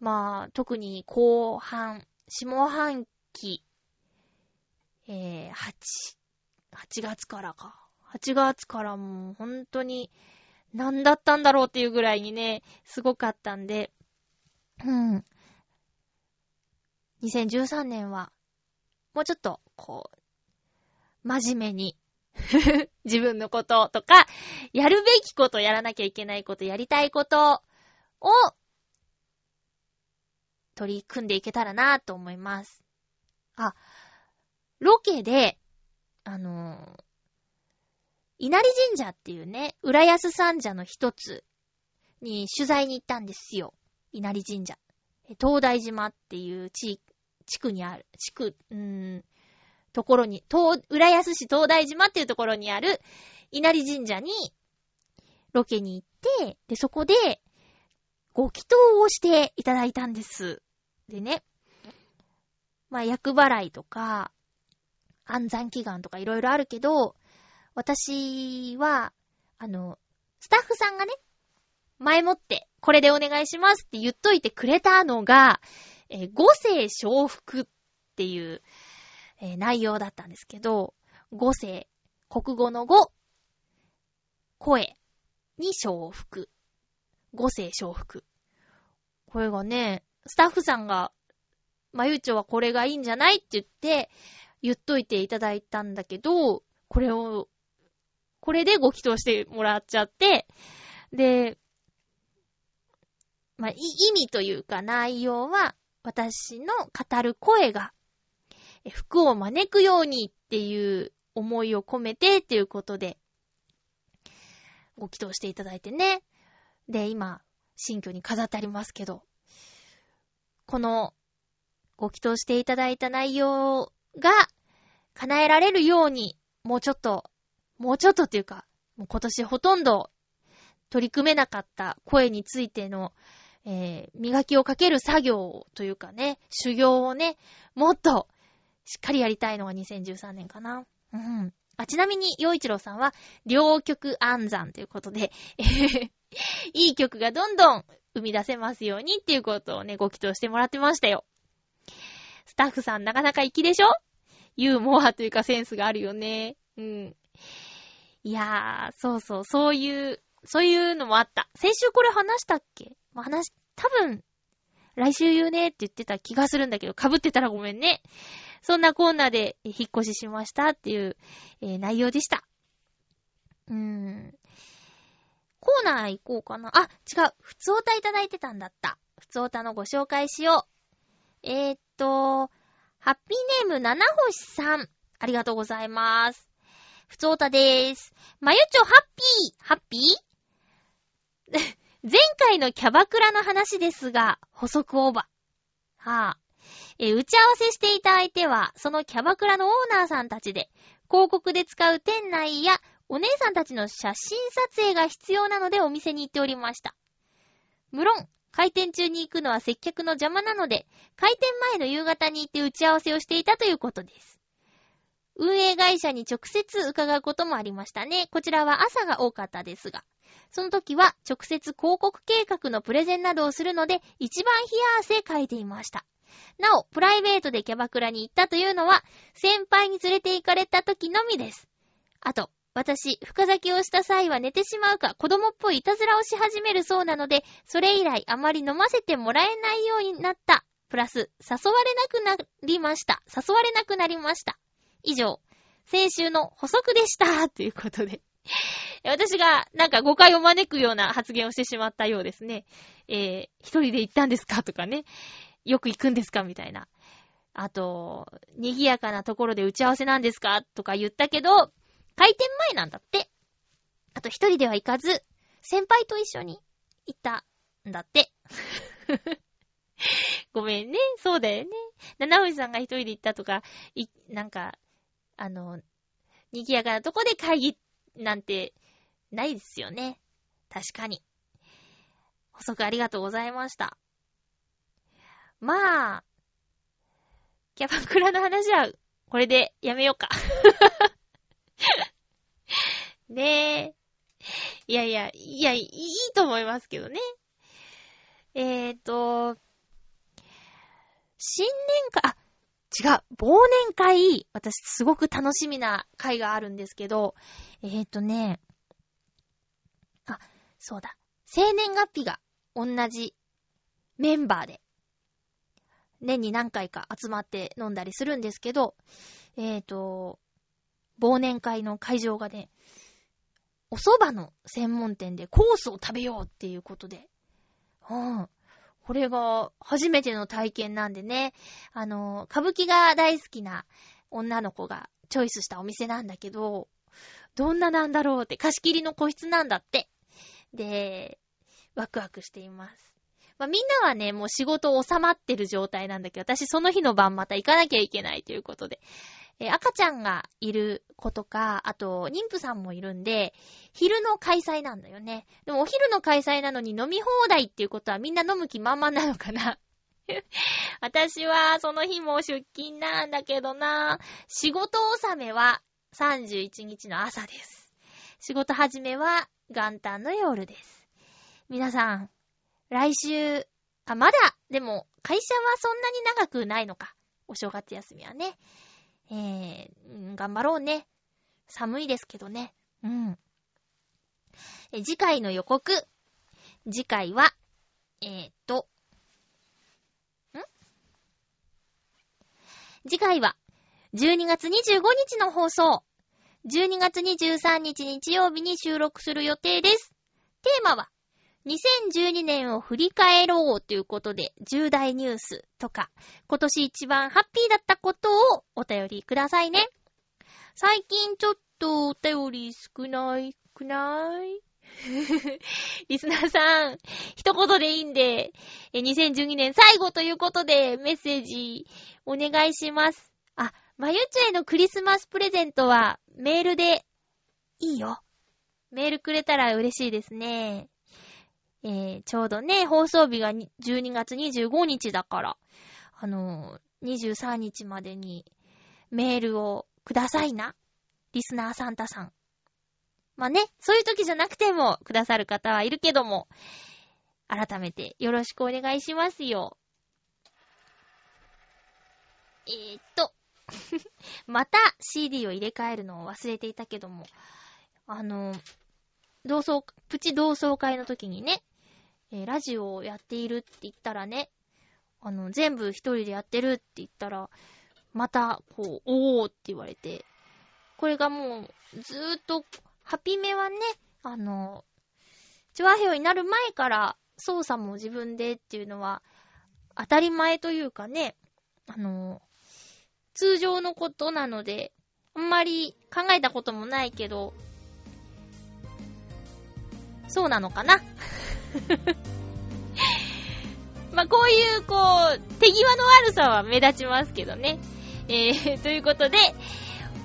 まあ、特に後半、下半期、えー、8、8月からか。8月からもう本当に何だったんだろうっていうぐらいにね、すごかったんで、うん。2013年は、もうちょっと、こう、真面目に 自分のこととか、やるべきこと、やらなきゃいけないこと、やりたいことを取り組んでいけたらなと思います。あ、ロケで、あのー、稲荷神社っていうね、浦安三社の一つに取材に行ったんですよ。稲荷神社。東大島っていう地区にある、地区、うーん、ところに、東、浦安市東大島っていうところにある稲荷神社にロケに行って、で、そこでご祈祷をしていただいたんです。でね、まあ、役払いとか、安産祈願とかいろいろあるけど、私は、あの、スタッフさんがね、前もって、これでお願いしますって言っといてくれたのが、えー、五世承福っていう、えー、内容だったんですけど、五世、国語の語、声に承福。五世承福。これがね、スタッフさんが、まゆうちょはこれがいいんじゃないって言って、言っといていただいたんだけど、これを、これでご祈祷してもらっちゃって、で、まあ、意味というか内容は、私の語る声が福を招くようにっていう思いを込めてっていうことで、ご祈祷していただいてね。で、今、新居に飾ってありますけど、この、ご祈祷していただいた内容が叶えられるように、もうちょっと、もうちょっとっていうか、もう今年ほとんど取り組めなかった声についての、えー、磨きをかける作業というかね、修行をね、もっとしっかりやりたいのが2013年かな。うん。あ、ちなみに、洋一郎さんは、両曲暗算ということで、いい曲がどんどん生み出せますようにっていうことをね、ご祈祷してもらってましたよ。スタッフさんなかなか粋でしょ？ユーモアというかセンスがあるよね。うん。いやー、そうそう、そういう、そういうのもあった。先週これ話したっけ？まあ、話、多分、来週言うねって言ってた気がするんだけど、被ってたらごめんね。そんなコーナーで引っ越ししましたっていう、えー、内容でした。うーん。コーナー行こうかな。あ、違う。普通歌いただいてたんだった。普通歌のご紹介しよう。えー、っと、ハッピーネーム七星さん。ありがとうございます。普通歌でーす。まゆちょハッピーハッピー？前回のキャバクラの話ですが、補足オーバー。はあ。え打ち合わせしていた相手は、そのキャバクラのオーナーさんたちで、広告で使う店内やお姉さんたちの写真撮影が必要なのでお店に行っておりました。無論、開店中に行くのは接客の邪魔なので、開店前の夕方に行って打ち合わせをしていたということです。運営会社に直接伺うこともありましたね。こちらは朝が多かったですが。その時は直接広告計画のプレゼンなどをするので、一番冷や汗かいていました。なお、プライベートでキャバクラに行ったというのは、先輩に連れて行かれた時のみです。あと、私、深酒をした際は寝てしまうか子供っぽいいたずらをし始めるそうなので、それ以来あまり飲ませてもらえないようになった。プラス、誘われなくなりました。誘われなくなりました。以上、先週の補足でした。ということで。私がなんか誤解を招くような発言をしてしまったようですね。えー、一人で行ったんですか？とかね。よく行くんですか？みたいな。あと、賑やかなところで打ち合わせなんですか？とか言ったけど、開店前なんだって。あと一人では行かず、先輩と一緒に行ったんだって。ごめんね。そうだよね。七星さんが一人で行ったとか、い、なんか、あの、賑やかなとこで会議なんてないですよね。確かに。補足ありがとうございました。まあ、キャバクラの話はこれでやめようか。ねえ。いやいや、いや、いいと思いますけどね。えーと、新年会、あ、違う、忘年会、私すごく楽しみな会があるんですけど、えーとね、あ、そうだ、生年月日が同じメンバーで、年に何回か集まって飲んだりするんですけど、えーと、忘年会の会場がね、お蕎麦の専門店でコースを食べようっていうことで、うん。これが初めての体験なんでね、あの、歌舞伎が大好きな女の子がチョイスしたお店なんだけど、どんななんだろうって、貸し切りの個室なんだって。で、ワクワクしています。まあ、みんなはね、もう仕事収まってる状態なんだけど、私その日の晩また行かなきゃいけないということで、え、赤ちゃんがいる子とか、あと、妊婦さんもいるんで、昼の開催なんだよね。でもお昼の開催なのに飲み放題っていうことはみんな飲む気満々なのかな 私はその日も出勤なんだけどな。仕事納めは31日の朝です。仕事始めは元旦の夜です。皆さん、来週、あ、まだ、でも、会社はそんなに長くないのか。お正月休みはね。えー、頑張ろうね。寒いですけどね。うん。え次回の予告。次回は、えー、っと、ん？次回は、12月25日の放送。12月23日日曜日に収録する予定です。テーマは、2012年を振り返ろうということで、重大ニュースとか、今年一番ハッピーだったことをお便りくださいね。最近ちょっとお便り少ないくない？リスナーさん、一言でいいんで、2012年最後ということでメッセージお願いします。あ、まゆちょへのクリスマスプレゼントはメールでいいよ。メールくれたら嬉しいですね。えー、ちょうどね、放送日が12月25日だから、あのー、23日までにメールをくださいな。リスナーサンタさん。まあね、そういう時じゃなくてもくださる方はいるけども、改めてよろしくお願いしますよ。えー、っと、また CD を入れ替えるのを忘れていたけども、あの、同窓、プチ同窓会の時にね、えー、ラジオをやっているって言ったらね、あの、全部一人でやってるって言ったら、また、こう、おーって言われて、これがもう、ずーっと、ハピメはね、あの、チョアヘヨになる前から操作も自分でっていうのは当たり前というかね、あの、通常のことなので、あんまり考えたこともないけど、そうなのかな？まあ、こういう、こう、手際の悪さは目立ちますけどね。えー、ということで、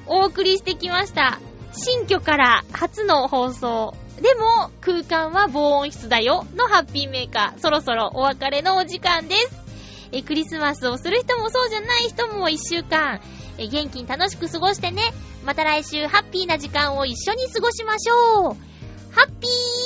お送りしてきました。新居から初の放送。でも、空間は防音室だよのハッピーメーカー。そろそろお別れのお時間です。え、クリスマスをする人もそうじゃない人も一週間、え、元気に楽しく過ごしてね。また来週ハッピーな時間を一緒に過ごしましょう。ハッピー